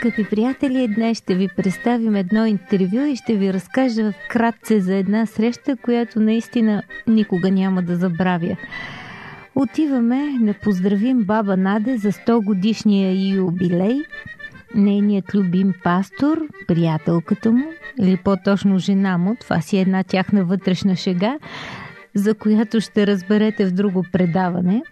Скъпи приятели, днес ще ви представим едно интервю и ще ви разкажа вкратце за една среща, която наистина никога няма да забравя. Отиваме да поздравим баба Наде за 100 годишния юбилей. Нейният любим пастор, приятелката му, или по-точно жена му, това си е една тяхна вътрешна шега, за която ще разберете в друго предаване.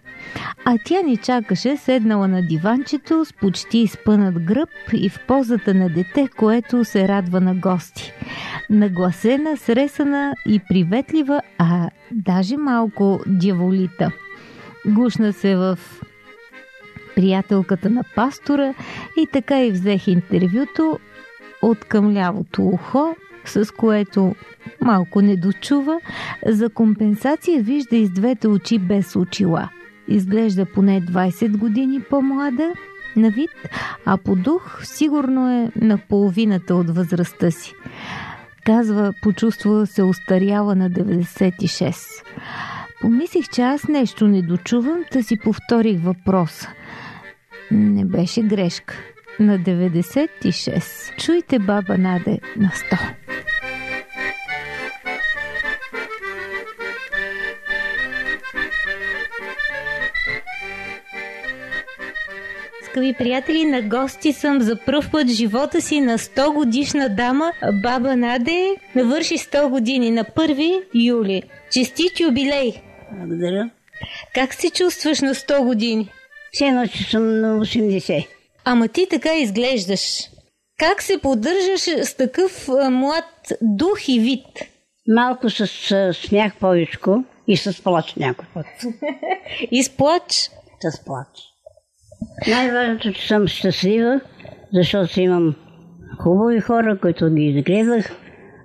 А тя ни чакаше, седнала на диванчето с почти изпънат гръб и в позата на дете, което се радва на гости. Нагласена, сресана и приветлива, а даже малко дяволита. Гушна се в приятелката на пастора и така и взех интервюто от към лявото ухо, с което малко не дочува, за компенсация вижда из двете очи без очила. Изглежда поне 20 години по-млада на вид, а по дух сигурно е на половината от възрастта си. Казва, почувствала се устаряла на 96. Помислих, че аз нещо не дочувам, да си повторих въпроса. Не беше грешка. На 96. Чуйте баба Наде на 100. скъпи приятели, на гости съм за пръв път в живота си на 100 годишна дама, баба Наде, навърши 100 години на 1 юли. Честит юбилей! Благодаря. Как се чувстваш на 100 години? Все едно, че съм на 80. Ама ти така изглеждаш. Как се поддържаш с такъв а, млад дух и вид? Малко с, с смях повечко и с плач някой път. и с плач? С плач. Най-важното, че съм щастлива, защото имам хубави хора, които ги изгледах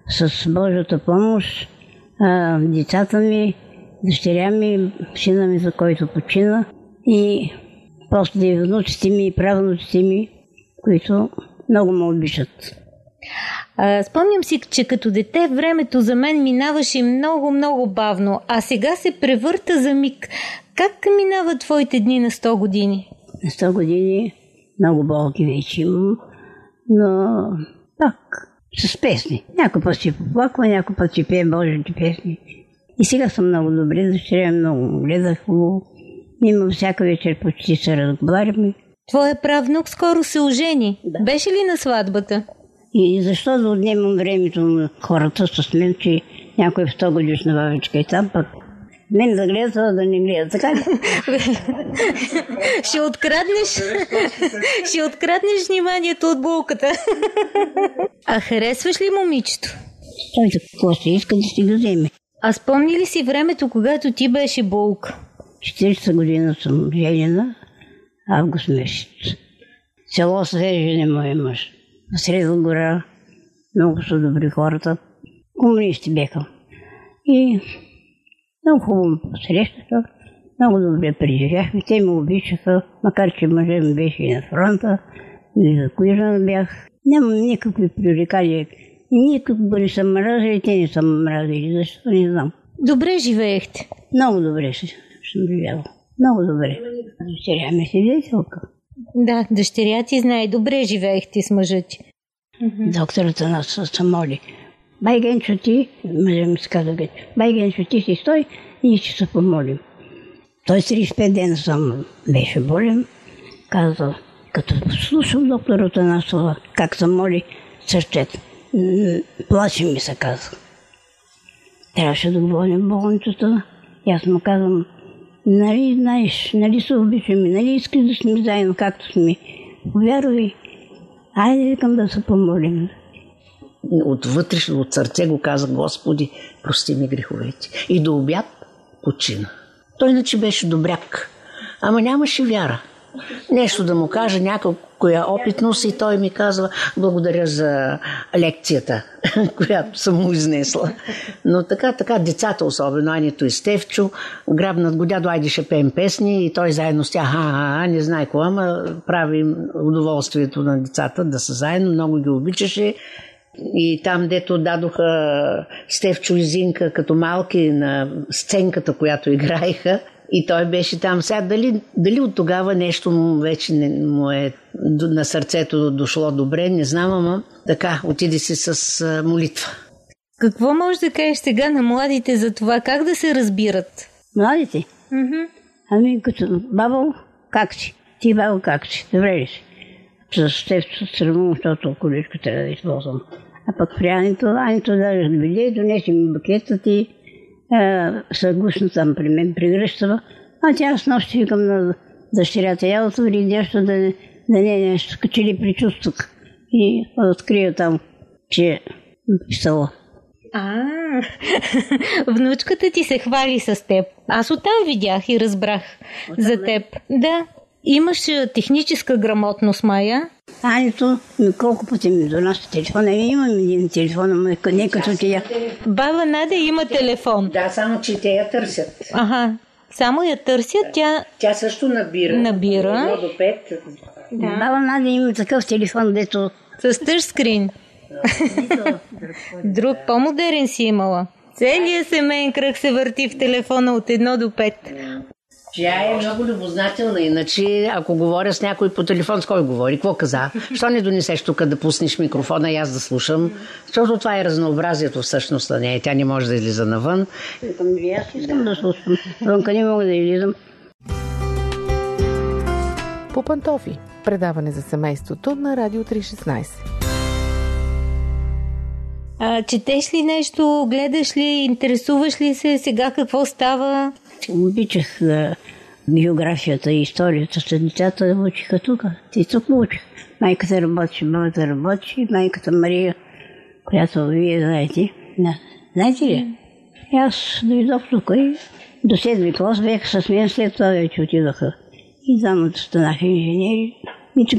с Божията помощ. А, децата ми, дъщеря ми, сина ми, за който почина и после и внуците ми и правнуците ми, които много ме обичат. А, спомням си, че като дете времето за мен минаваше много, много бавно, а сега се превърта за миг. Как минават твоите дни на 100 години? На 100 години много болки вече имам, но пак с песни. Някой път си поплаква, някой път си пее Божите песни. И сега съм много добре, дъщеря много гледах хубаво. Имам всяка вечер почти се разговаряме. Твоя правнук скоро се ожени. Да. Беше ли на сватбата? И защо да отнемам времето на хората с мен, че някой в 100 годишна бабичка и там пък мен да гледа, това да не гледа. Така ли? ще откраднеш, ще откраднеш вниманието от булката. а харесваш ли момичето? Той какво се иска да си го вземе. А спомни ли си времето, когато ти беше болка? 40 година съм женена, август месец. Село Свежене мой мъж. На Средна гора. Много са добри хората. Комунисти бяха. И много хубаво срещаха. Много добре преживяхме. Те ме обичаха, макар че мъжа ми беше и на фронта. За коя бях. Нямам никакви привлекания. Никак не съм мразили, те не съм мразили. Защо не знам. Добре живеехте. Много добре съм живяла. Много добре. Дъщеря ми си веселка. Да, дъщеря ти знае. Добре живеехте с мъжа ти. Доктората нас се моли. Байгенчо ти, мъжа ми се каза, Байгенчо ти си стой, ние ще се помолим. Той 35 дена съм беше болен. Каза, като слушам доктората Насова, как се моли сърчет. Плаче ми се каза. Трябваше да говорим в болницата. И аз му казвам, нали знаеш, нали се обичаме, нали искаш да сме заедно, както сме. Повярвай, айде викам да се помолим. От вътрешно, от сърце го каза, Господи, прости ми греховете. И до обяд почина. Той иначе беше добряк, ама нямаше вяра. Нещо да му кажа, някаква опитност и той ми казва благодаря за лекцията, която съм му изнесла. Но така, така, децата особено, Анито и Стевчо, грабнат го дядо, айде ще пеем песни и той заедно с тях, а, а, не знае кога, ама прави удоволствието на децата да са заедно, много ги обичаше. И там, дето дадоха Стевчо и Зинка като малки на сценката, която играеха, и той беше там. Сега дали, дали от тогава нещо му вече не, му е на сърцето дошло добре, не знам, ама така, отиде си с молитва. Какво може да кажеш сега на младите за това? Как да се разбират? Младите? Mm-hmm. Ами като бабо, как си? Ти бабо, как си? Добре ли си? С теб се срамувам, защото количка трябва да използвам. А пък при Анито, Анито даже дойде и донесе ми букета ти съгушно там при мен пригръщава. А тя с нощи викам на дъщерята, я отвори нещо да, да не е нещо, като ли причувствах. И открия там, че е писала. А, внучката ти се хвали с теб. Аз оттам видях и разбрах оттам за теб. Да. Имаш техническа грамотност, Майя. Анито, колко пъти ми донася телефона. Имам един телефон, но не като тя. Баба Надя има телефон. Да, само че те я търсят. Ага. Само я търсят, тя... Тя също набира. Набира. Едно до пет. Да. Баба Надя има такъв телефон, дето... С тъчскрин. Друг по-модерен си имала. Целият семейен кръг се върти в телефона от едно до пет. Тя е много любознателна, иначе ако говоря с някой по телефон, с кой говори, какво каза? Що не донесеш тук да пуснеш микрофона и аз да слушам? Защото това е разнообразието всъщност на нея. Тя не може да излиза навън. Аз искам да слушам. Вънка не мога да излизам. По пантофи. Предаване за семейството на Радио 316. А, четеш ли нещо, гледаш ли, интересуваш ли се сега какво става? Обичах а, биографията и историята с децата, учиха тук. И тук учих. Майката работи, бабата работи, майката Мария, която вие знаете. Да. Знаете ли? И аз дойдох тук и до седми клас бях с мен, след това вече отидоха. И двамата станаха инженери.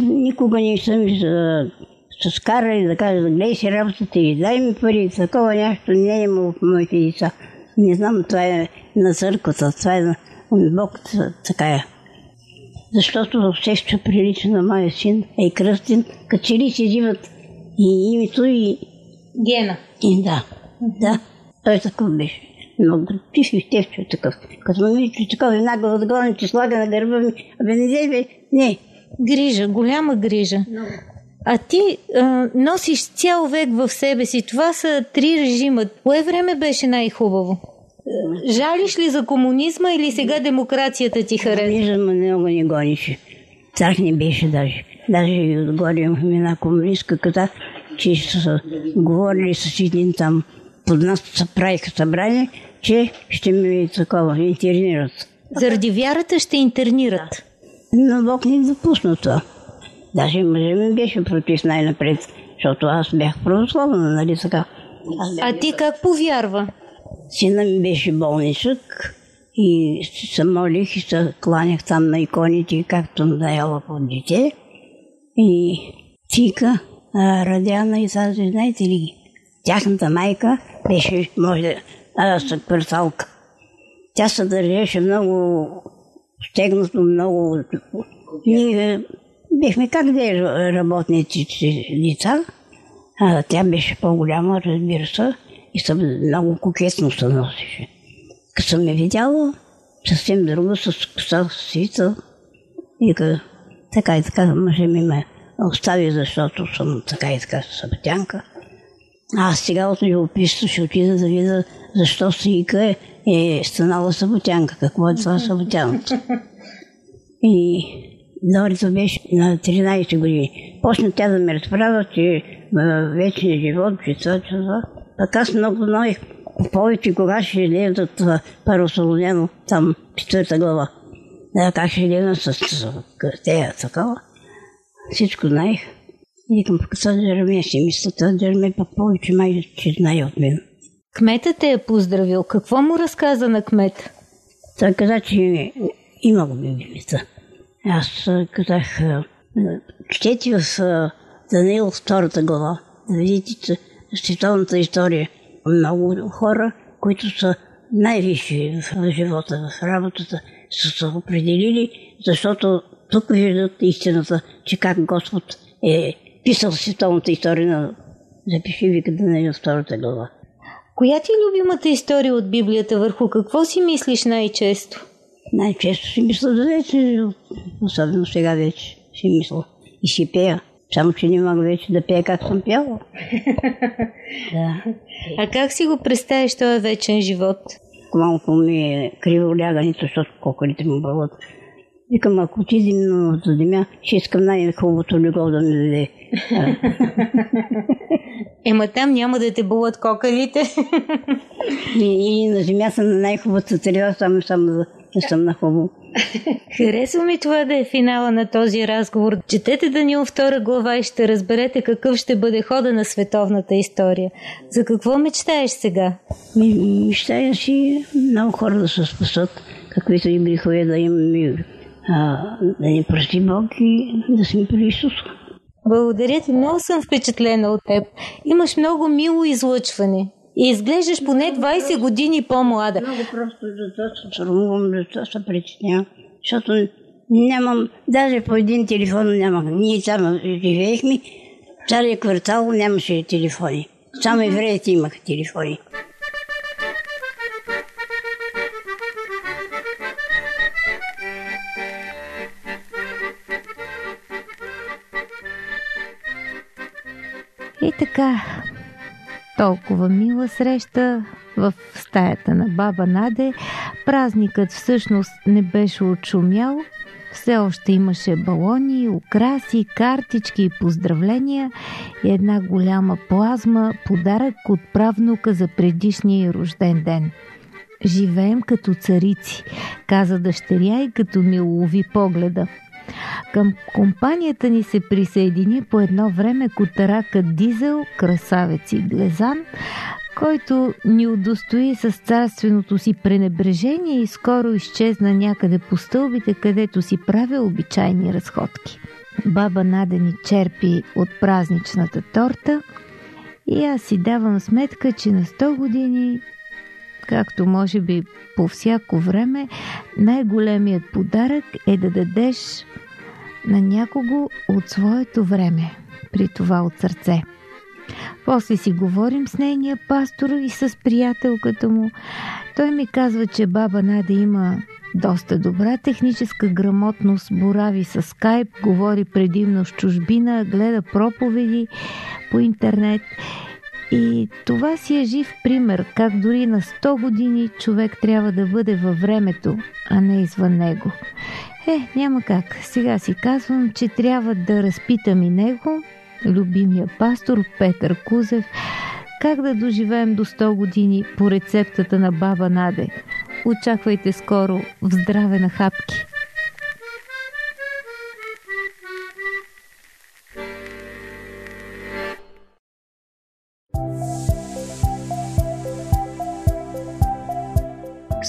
Никога не съм се скарали да кажа, гледай си работата и дай ми пари. Такова нещо не е имало в моите деца. Не знам, това е на църквата, това е на Бог, така е. Защото усеща прилича на моя син, е кръстен, като че ли си взимат и името и... Гена. И да, да, той такъв беше. Но пиш и Стевчо е такъв. Като ме вижда такъв и нагъл отгоре, че слага на гърба ми, абе не бе, не. Грижа, голяма грижа. Много. А ти а, носиш цял век в себе си. Това са три режима. Кое време беше най-хубаво? Жалиш ли за комунизма или сега демокрацията ти харесва? Комунизма много ни гонише. Цар не беше даже. Даже и отгоре имахме една комунистка ката, че са говорили с един там под нас се правиха събрание, че ще ми такова интернират. Заради вярата ще интернират. Но Бог не допусна това. Даже мъжа ми беше против най-напред, защото аз бях православна, нали бях... А ти как повярва? Сина ми беше болничък и се молих и се кланях там на иконите, както наела по дете. И Тика, Радяна и тази, знаете ли? Тяхната майка беше, може да са кварталка. Тя се държеше много стегнато, много... Ние бихме как да е работниците деца. А, тя беше по-голяма, разбира се, и съм много кокетно се носеше. Като съм я видяла, съвсем друго, с коса свита. И ка, така и така, мъже ми ме остави, защото съм така и така събтянка. Аз сега от любопитство ще отида да видя защо Сика е, е станала съботянка. Какво е това съботянка? И Дорито беше на 13 години. Почна тя да ме разправя, че вече живот, че това, че това. Пък аз много ноих повече, кога ще излезе от Паросолоняно, там, четвърта глава. Да, как ще излезе с, тея такава. Всичко знаех. Викам, пък това Джеремия си мисля, това Джеремия пък повече май, че знае от мен. Кметът те е поздравил. Какво му разказа на кмет? Той каза, че има го любимица. Аз казах, чети в Даниил втората глава, да видите, световната история много хора, които са най-висши в живота, в работата, са се определили, защото тук виждат истината, че как Господ е писал световната история на запиши вика да не е втората глава. Коя ти е любимата история от Библията? Върху какво си мислиш най-често? Най-често си мисля за вече, особено сега вече си мисля. И си пея. Само, че не мога вече да пея как съм пяла. да. А как си го представиш този вечен живот? Малко ми е криво лягането, защото кокалите му бълват. Викам, ако отидем на земя, ще искам най-хубавото легло да ми даде. Ема там няма да те бълват кокалите. и, и на земя съм на най-хубавата трева, само, само да не съм на хубаво. Харесва ми това да е финала на този разговор. Четете Данил втора глава и ще разберете какъв ще бъде хода на световната история. За какво мечтаеш сега? Ми, мечтая си много хора да се спасат, каквито и грехове да имаме а, да ни прости Бог и да сме при Исус. Благодаря ти, много съм впечатлена от теб. Имаш много мило излъчване. И изглеждаш поне 20 години по-млада. Много просто това се срамувам, се притеснявам. Защото нямам, даже по един телефон нямах. Ние там живеехме, цария квартал нямаше телефони. Само евреите имаха телефони. И така, толкова мила среща в стаята на баба Наде. Празникът всъщност не беше отшумял. Все още имаше балони, украси, картички и поздравления и една голяма плазма, подарък от правнука за предишния рожден ден. Живеем като царици, каза дъщеря и като ми улови погледа – към компанията ни се присъедини по едно време котаракът Дизел, красавец и глезан, който ни удостои с царственото си пренебрежение и скоро изчезна някъде по стълбите, където си правя обичайни разходки. Баба Нада ни черпи от празничната торта и аз си давам сметка, че на 100 години както може би по всяко време, най-големият подарък е да дадеш на някого от своето време, при това от сърце. После си говорим с нейния пастор и с приятелката му. Той ми казва, че баба Нада има доста добра техническа грамотност, борави с скайп, говори предимно с чужбина, гледа проповеди по интернет и това си е жив пример, как дори на 100 години човек трябва да бъде във времето, а не извън него. Е, няма как. Сега си казвам, че трябва да разпитам и него, любимия пастор Петър Кузев, как да доживеем до 100 години по рецептата на баба Наде. Очаквайте скоро в здраве на хапки.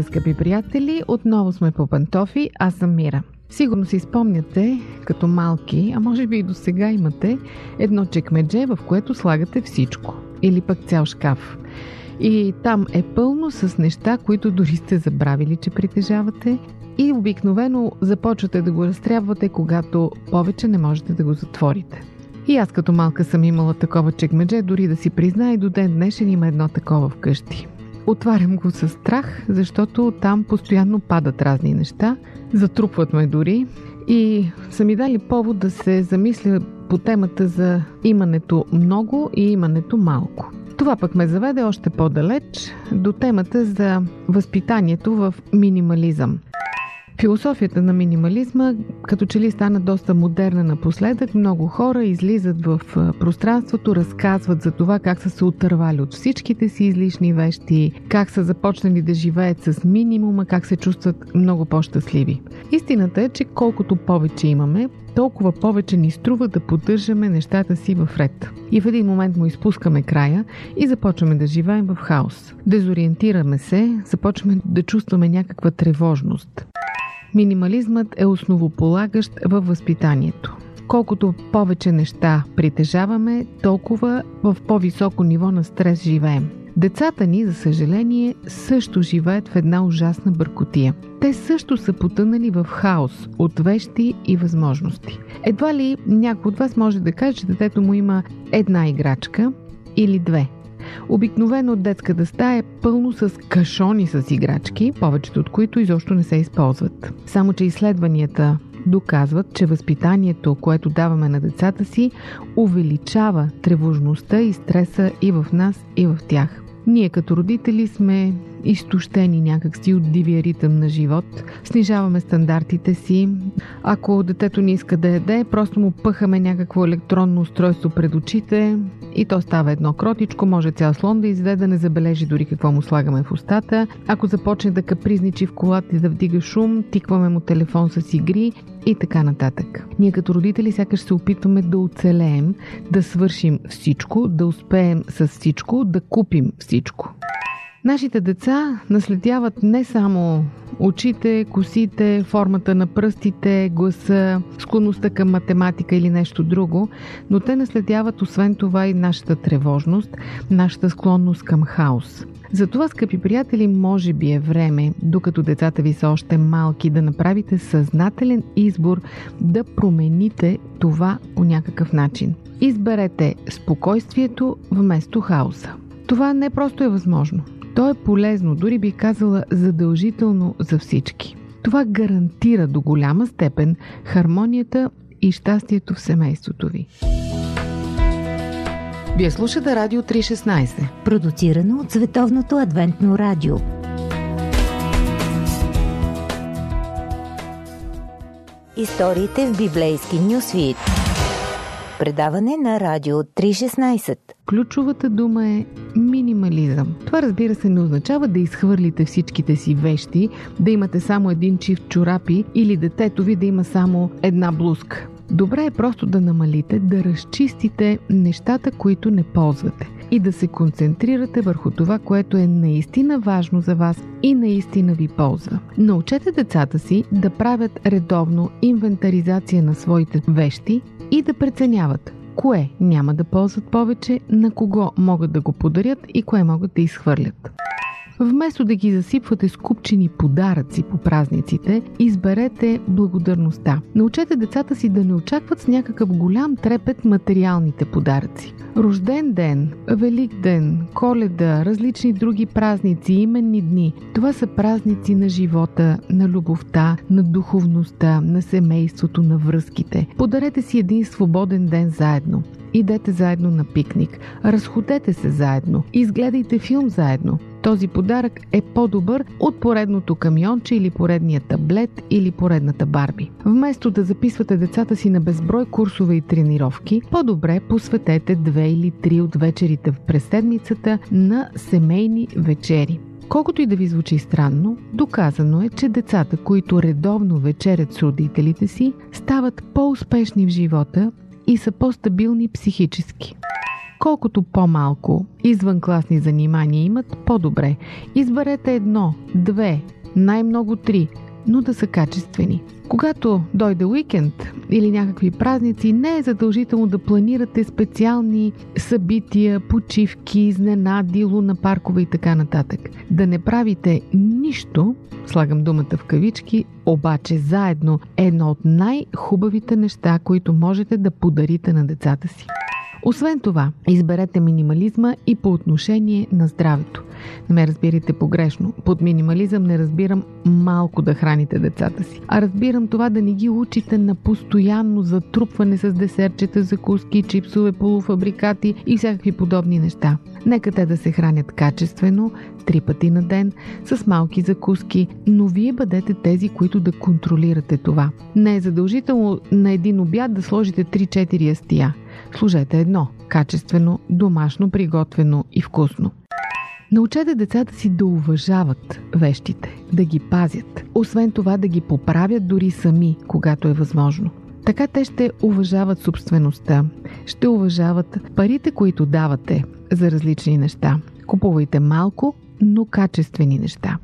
Здравейте, скъпи приятели! Отново сме по пантофи. Аз съм Мира. Сигурно си спомняте, като малки, а може би и до сега имате, едно чекмедже, в което слагате всичко. Или пък цял шкаф. И там е пълно с неща, които дори сте забравили, че притежавате. И обикновено започвате да го разтрябвате, когато повече не можете да го затворите. И аз като малка съм имала такова чекмедже, дори да си призна и до ден днешен има едно такова вкъщи. Отварям го с страх, защото там постоянно падат разни неща, затрупват ме дори и са ми дали повод да се замисля по темата за имането много и имането малко. Това пък ме заведе още по-далеч до темата за възпитанието в минимализъм. Философията на минимализма като че ли стана доста модерна напоследък. Много хора излизат в пространството, разказват за това как са се отървали от всичките си излишни вещи, как са започнали да живеят с минимума, как се чувстват много по-щастливи. Истината е, че колкото повече имаме, толкова повече ни струва да поддържаме нещата си в ред. И в един момент му изпускаме края и започваме да живеем в хаос. Дезориентираме се, започваме да чувстваме някаква тревожност. Минимализмът е основополагащ във възпитанието. Колкото повече неща притежаваме, толкова в по-високо ниво на стрес живеем. Децата ни, за съжаление, също живеят в една ужасна бъркотия. Те също са потънали в хаос от вещи и възможности. Едва ли някой от вас може да каже, че детето му има една играчка или две – Обикновено детската стая е пълно с кашони с играчки, повечето от които изобщо не се използват. Само, че изследванията доказват, че възпитанието, което даваме на децата си, увеличава тревожността и стреса и в нас, и в тях. Ние като родители сме изтощени някакси от дивия ритъм на живот. Снижаваме стандартите си. Ако детето ни иска да яде, просто му пъхаме някакво електронно устройство пред очите и то става едно кротичко, може цял слон да изведе, да не забележи дори какво му слагаме в устата. Ако започне да капризничи в колата и да вдига шум, тикваме му телефон с игри и така нататък. Ние като родители сякаш се опитваме да оцелеем, да свършим всичко, да успеем с всичко, да купим всичко. Нашите деца наследяват не само очите, косите, формата на пръстите, гласа, склонността към математика или нещо друго, но те наследяват освен това и нашата тревожност, нашата склонност към хаос. Затова, скъпи приятели, може би е време, докато децата ви са още малки, да направите съзнателен избор да промените това по някакъв начин. Изберете спокойствието вместо хаоса. Това не просто е възможно. То е полезно, дори би казала задължително за всички. Това гарантира до голяма степен хармонията и щастието в семейството ви. Вие слушате Радио 316, продуцирано от Световното адвентно радио. Историите в библейски нюсвит. Предаване на Радио 316. Ключовата дума е минимализъм. Това разбира се не означава да изхвърлите всичките си вещи, да имате само един чифт чорапи или детето ви да има само една блузка. Добре е просто да намалите, да разчистите нещата, които не ползвате и да се концентрирате върху това, което е наистина важно за вас и наистина ви ползва. Научете децата си да правят редовно инвентаризация на своите вещи и да преценяват кое няма да ползват повече, на кого могат да го подарят и кое могат да изхвърлят. Вместо да ги засипвате с купчени подаръци по празниците, изберете благодарността. Научете децата си да не очакват с някакъв голям трепет материалните подаръци. Рожден ден, Велик ден, Коледа, различни други празници, именни дни – това са празници на живота, на любовта, на духовността, на семейството, на връзките. Подарете си един свободен ден заедно. Идете заедно на пикник, разходете се заедно, изгледайте филм заедно. Този подарък е по-добър от поредното камионче или поредния таблет или поредната барби. Вместо да записвате децата си на безброй курсове и тренировки, по-добре посветете две или три от вечерите през седмицата на семейни вечери. Колкото и да ви звучи странно, доказано е, че децата, които редовно вечерят с родителите си, стават по-успешни в живота и са по-стабилни психически. Колкото по-малко извънкласни занимания имат, по-добре. Изберете едно, две, най-много три, но да са качествени. Когато дойде уикенд или някакви празници, не е задължително да планирате специални събития, почивки, изненади, луна паркове и така нататък. Да не правите нищо, слагам думата в кавички, обаче заедно е едно от най-хубавите неща, които можете да подарите на децата си. Освен това, изберете минимализма и по отношение на здравето. Не ме разбирайте погрешно. Под минимализъм не разбирам малко да храните децата си, а разбирам това да не ги учите на постоянно затрупване с десерчета, закуски, чипсове, полуфабрикати и всякакви подобни неща. Нека те да се хранят качествено, три пъти на ден, с малки закуски, но вие бъдете тези, които да контролирате това. Не е задължително на един обяд да сложите 3-4 ястия. Служете едно – качествено, домашно, приготвено и вкусно. Научете децата си да уважават вещите, да ги пазят. Освен това да ги поправят дори сами, когато е възможно. Така те ще уважават собствеността, ще уважават парите, които давате за различни неща. Купувайте малко, но качествени неща.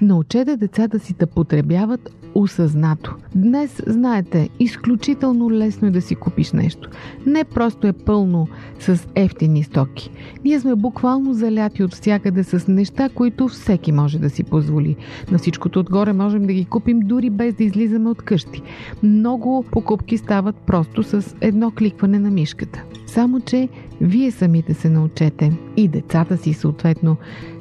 Научете децата си да потребяват осъзнато. Днес, знаете, изключително лесно е да си купиш нещо. Не просто е пълно с ефтини стоки. Ние сме буквално заляти от всякъде с неща, които всеки може да си позволи. На всичкото отгоре можем да ги купим дори без да излизаме от къщи. Много покупки стават просто с едно кликване на мишката. Само, че вие самите се научете и децата си съответно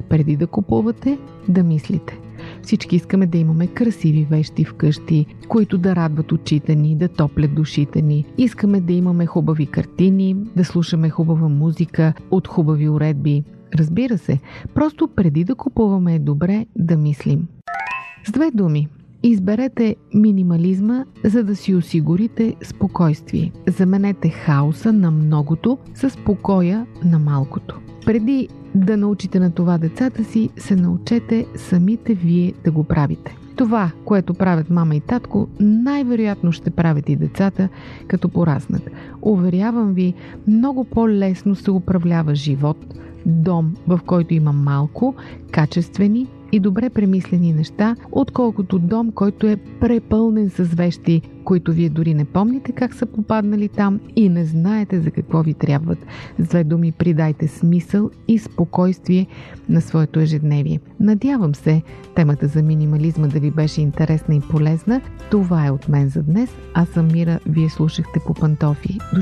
преди да купувате, да мислите. Всички искаме да имаме красиви вещи вкъщи, които да радват очите ни, да топлят душите ни. Искаме да имаме хубави картини, да слушаме хубава музика от хубави уредби. Разбира се, просто преди да купуваме е добре да мислим. С две думи, Изберете минимализма, за да си осигурите спокойствие. Заменете хаоса на многото с покоя на малкото. Преди да научите на това децата си, се научете самите вие да го правите. Това, което правят мама и татко, най-вероятно ще правят и децата, като пораснат. Уверявам ви, много по-лесно се управлява живот, дом, в който има малко, качествени и добре премислени неща, отколкото дом, който е препълнен с вещи, които вие дори не помните как са попаднали там и не знаете за какво ви трябват. С две думи придайте смисъл и спокойствие на своето ежедневие. Надявам се темата за минимализма да ви беше интересна и полезна. Това е от мен за днес. Аз съм Мира, вие слушахте по пантофи. До